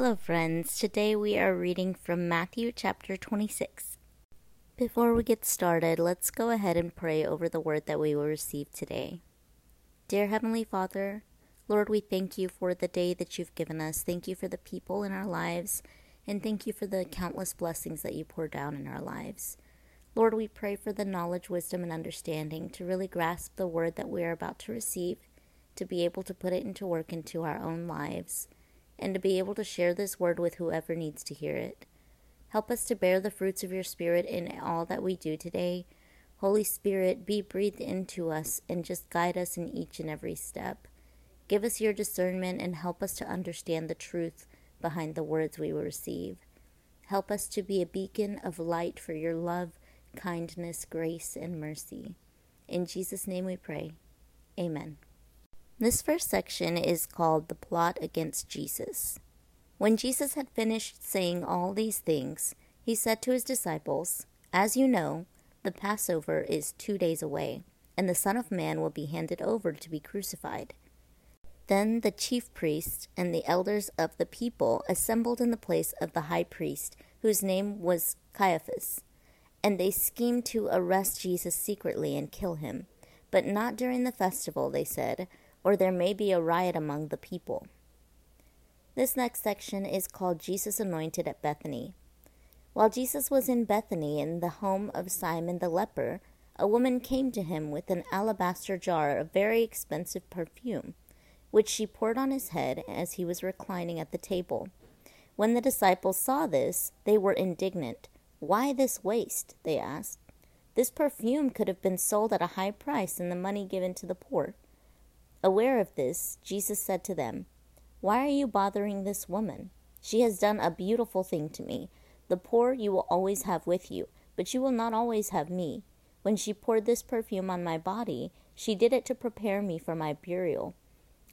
Hello, friends. Today we are reading from Matthew chapter 26. Before we get started, let's go ahead and pray over the word that we will receive today. Dear Heavenly Father, Lord, we thank you for the day that you've given us. Thank you for the people in our lives, and thank you for the countless blessings that you pour down in our lives. Lord, we pray for the knowledge, wisdom, and understanding to really grasp the word that we are about to receive, to be able to put it into work into our own lives and to be able to share this word with whoever needs to hear it. Help us to bear the fruits of your Spirit in all that we do today. Holy Spirit, be breathed into us and just guide us in each and every step. Give us your discernment and help us to understand the truth behind the words we receive. Help us to be a beacon of light for your love, kindness, grace, and mercy. In Jesus' name we pray. Amen. This first section is called The Plot Against Jesus. When Jesus had finished saying all these things, he said to his disciples, As you know, the Passover is two days away, and the Son of Man will be handed over to be crucified. Then the chief priests and the elders of the people assembled in the place of the high priest, whose name was Caiaphas, and they schemed to arrest Jesus secretly and kill him. But not during the festival, they said or there may be a riot among the people. This next section is called Jesus Anointed at Bethany. While Jesus was in Bethany in the home of Simon the leper, a woman came to him with an alabaster jar of very expensive perfume, which she poured on his head as he was reclining at the table. When the disciples saw this, they were indignant. Why this waste? they asked. This perfume could have been sold at a high price and the money given to the poor. Aware of this, Jesus said to them, Why are you bothering this woman? She has done a beautiful thing to me. The poor you will always have with you, but you will not always have me. When she poured this perfume on my body, she did it to prepare me for my burial.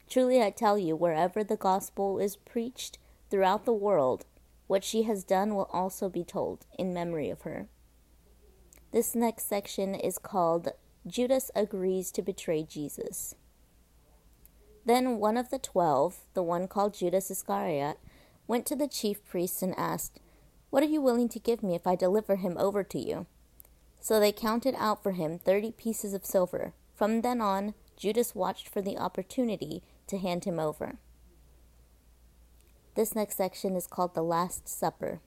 Truly I tell you, wherever the gospel is preached throughout the world, what she has done will also be told in memory of her. This next section is called Judas Agrees to Betray Jesus. Then one of the twelve, the one called Judas Iscariot, went to the chief priests and asked, What are you willing to give me if I deliver him over to you? So they counted out for him thirty pieces of silver. From then on, Judas watched for the opportunity to hand him over. This next section is called the Last Supper.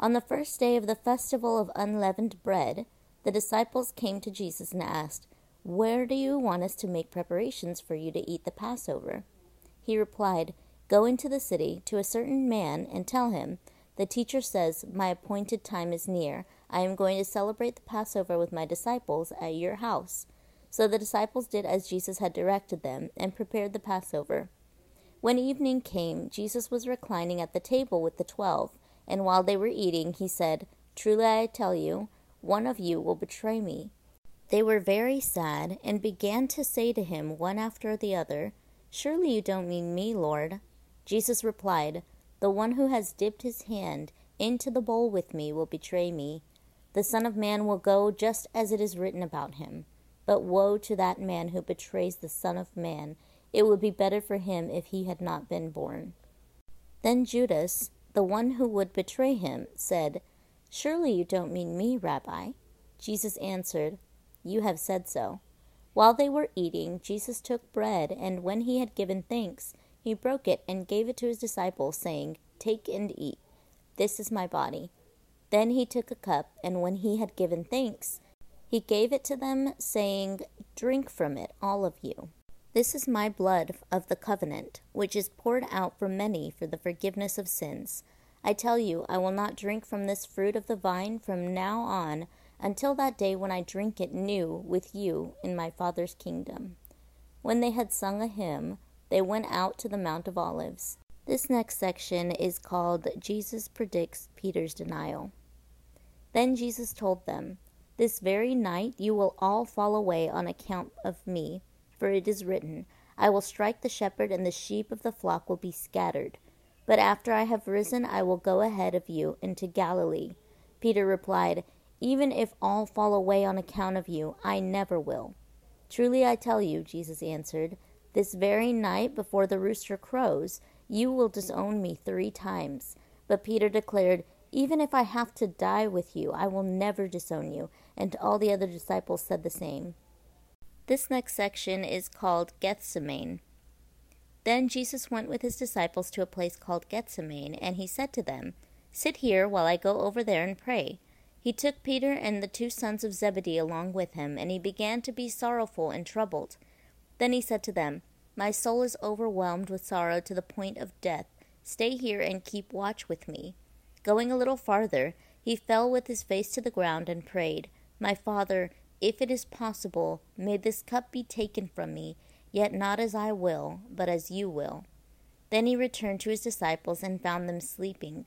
On the first day of the festival of unleavened bread, the disciples came to Jesus and asked, where do you want us to make preparations for you to eat the Passover? He replied, Go into the city to a certain man and tell him, The teacher says, My appointed time is near. I am going to celebrate the Passover with my disciples at your house. So the disciples did as Jesus had directed them and prepared the Passover. When evening came, Jesus was reclining at the table with the twelve, and while they were eating, he said, Truly I tell you, one of you will betray me. They were very sad, and began to say to him one after the other, Surely you don't mean me, Lord. Jesus replied, The one who has dipped his hand into the bowl with me will betray me. The Son of Man will go just as it is written about him. But woe to that man who betrays the Son of Man! It would be better for him if he had not been born. Then Judas, the one who would betray him, said, Surely you don't mean me, Rabbi. Jesus answered, you have said so. While they were eating, Jesus took bread, and when he had given thanks, he broke it and gave it to his disciples, saying, Take and eat. This is my body. Then he took a cup, and when he had given thanks, he gave it to them, saying, Drink from it, all of you. This is my blood of the covenant, which is poured out for many for the forgiveness of sins. I tell you, I will not drink from this fruit of the vine from now on until that day when I drink it new with you in my Father's kingdom. When they had sung a hymn, they went out to the Mount of Olives. This next section is called Jesus Predicts Peter's Denial. Then Jesus told them, This very night you will all fall away on account of me, for it is written, I will strike the shepherd, and the sheep of the flock will be scattered. But after I have risen, I will go ahead of you into Galilee. Peter replied, even if all fall away on account of you, I never will. Truly I tell you, Jesus answered, this very night before the rooster crows, You will disown me three times. But Peter declared, Even if I have to die with you, I will never disown you. And all the other disciples said the same. This next section is called Gethsemane. Then Jesus went with his disciples to a place called Gethsemane, and he said to them, Sit here while I go over there and pray. He took Peter and the two sons of Zebedee along with him, and he began to be sorrowful and troubled. Then he said to them, My soul is overwhelmed with sorrow to the point of death. Stay here and keep watch with me. Going a little farther, he fell with his face to the ground and prayed, My Father, if it is possible, may this cup be taken from me, yet not as I will, but as you will. Then he returned to his disciples and found them sleeping.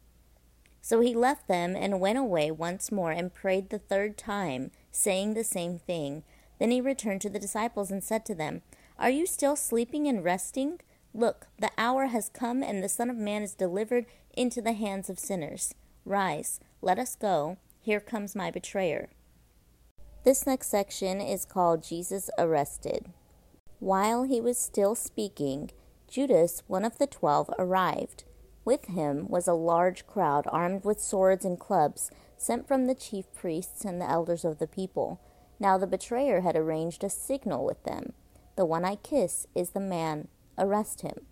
So he left them and went away once more and prayed the third time, saying the same thing. Then he returned to the disciples and said to them, Are you still sleeping and resting? Look, the hour has come, and the Son of Man is delivered into the hands of sinners. Rise, let us go. Here comes my betrayer. This next section is called Jesus Arrested. While he was still speaking, Judas, one of the twelve, arrived. With him was a large crowd armed with swords and clubs, sent from the chief priests and the elders of the people. Now the betrayer had arranged a signal with them. The one I kiss is the man. Arrest him.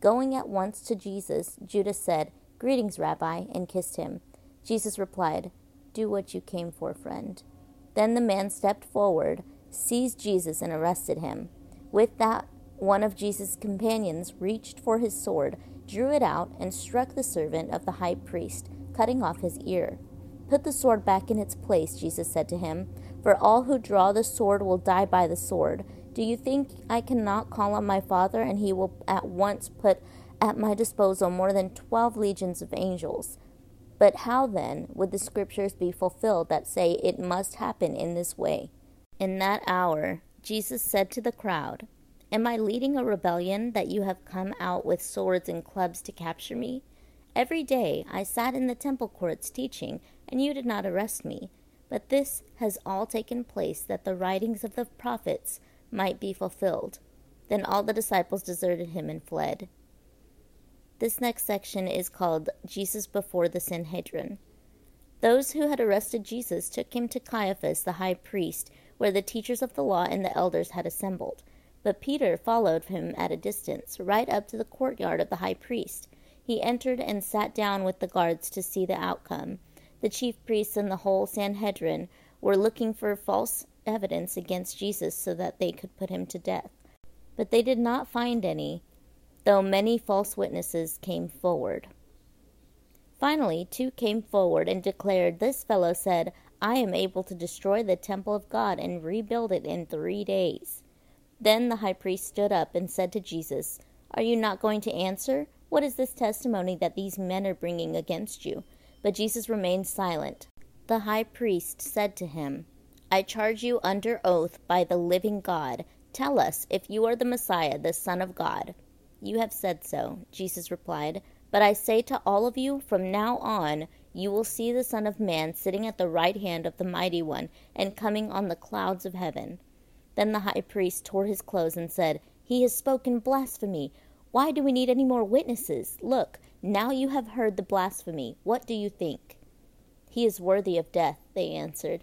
Going at once to Jesus, Judas said, Greetings, Rabbi, and kissed him. Jesus replied, Do what you came for, friend. Then the man stepped forward, seized Jesus, and arrested him. With that, one of Jesus' companions reached for his sword drew it out, and struck the servant of the high priest, cutting off his ear. Put the sword back in its place, Jesus said to him, for all who draw the sword will die by the sword. Do you think I cannot call on my Father, and he will at once put at my disposal more than twelve legions of angels? But how then would the scriptures be fulfilled that say it must happen in this way? In that hour, Jesus said to the crowd, Am I leading a rebellion that you have come out with swords and clubs to capture me? Every day I sat in the temple courts teaching, and you did not arrest me. But this has all taken place that the writings of the prophets might be fulfilled. Then all the disciples deserted him and fled. This next section is called Jesus before the Sanhedrin. Those who had arrested Jesus took him to Caiaphas the high priest, where the teachers of the law and the elders had assembled. But Peter followed him at a distance, right up to the courtyard of the high priest. He entered and sat down with the guards to see the outcome. The chief priests and the whole Sanhedrin were looking for false evidence against Jesus so that they could put him to death. But they did not find any, though many false witnesses came forward. Finally, two came forward and declared, This fellow said, I am able to destroy the temple of God and rebuild it in three days. Then the high priest stood up and said to Jesus, Are you not going to answer? What is this testimony that these men are bringing against you? But Jesus remained silent. The high priest said to him, I charge you under oath by the living God. Tell us if you are the Messiah, the Son of God. You have said so, Jesus replied. But I say to all of you, from now on, you will see the Son of Man sitting at the right hand of the Mighty One and coming on the clouds of heaven. Then the high priest tore his clothes and said, He has spoken blasphemy. Why do we need any more witnesses? Look, now you have heard the blasphemy. What do you think? He is worthy of death, they answered.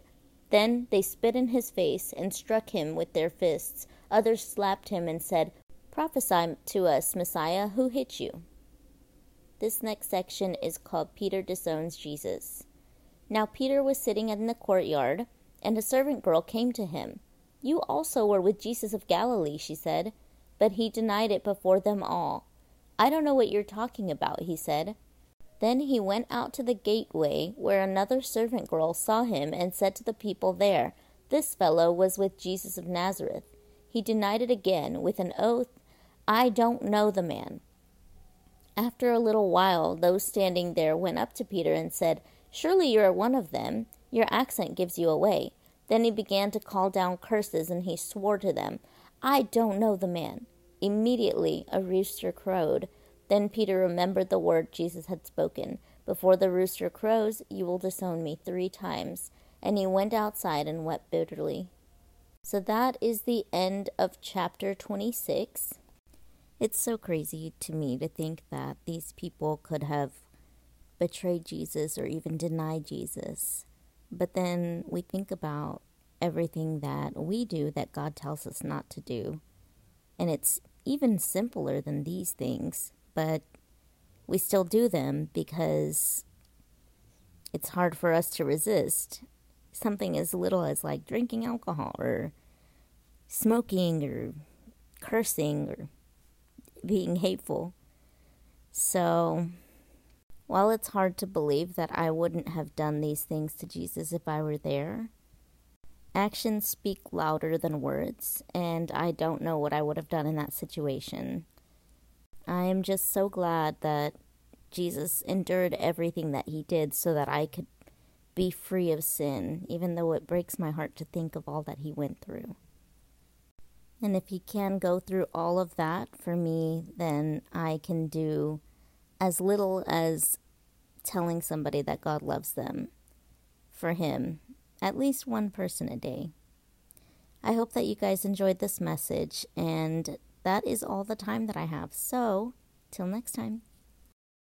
Then they spit in his face and struck him with their fists. Others slapped him and said, Prophesy to us, Messiah, who hit you? This next section is called Peter Disowns Jesus. Now Peter was sitting in the courtyard, and a servant girl came to him. You also were with Jesus of Galilee, she said. But he denied it before them all. I don't know what you're talking about, he said. Then he went out to the gateway, where another servant girl saw him and said to the people there, This fellow was with Jesus of Nazareth. He denied it again with an oath, I don't know the man. After a little while, those standing there went up to Peter and said, Surely you are one of them. Your accent gives you away. Then he began to call down curses, and he swore to them, I don't know the man. Immediately a rooster crowed. Then Peter remembered the word Jesus had spoken Before the rooster crows, you will disown me three times. And he went outside and wept bitterly. So that is the end of chapter 26. It's so crazy to me to think that these people could have betrayed Jesus or even denied Jesus. But then we think about everything that we do that God tells us not to do. And it's even simpler than these things, but we still do them because it's hard for us to resist something as little as like drinking alcohol or smoking or cursing or being hateful. So, while it's hard to believe that I wouldn't have done these things to Jesus if I were there, actions speak louder than words, and I don't know what I would have done in that situation. I am just so glad that Jesus endured everything that he did so that I could be free of sin, even though it breaks my heart to think of all that he went through. And if he can go through all of that for me, then I can do as little as telling somebody that God loves them for him, at least one person a day. I hope that you guys enjoyed this message, and that is all the time that I have. So, till next time.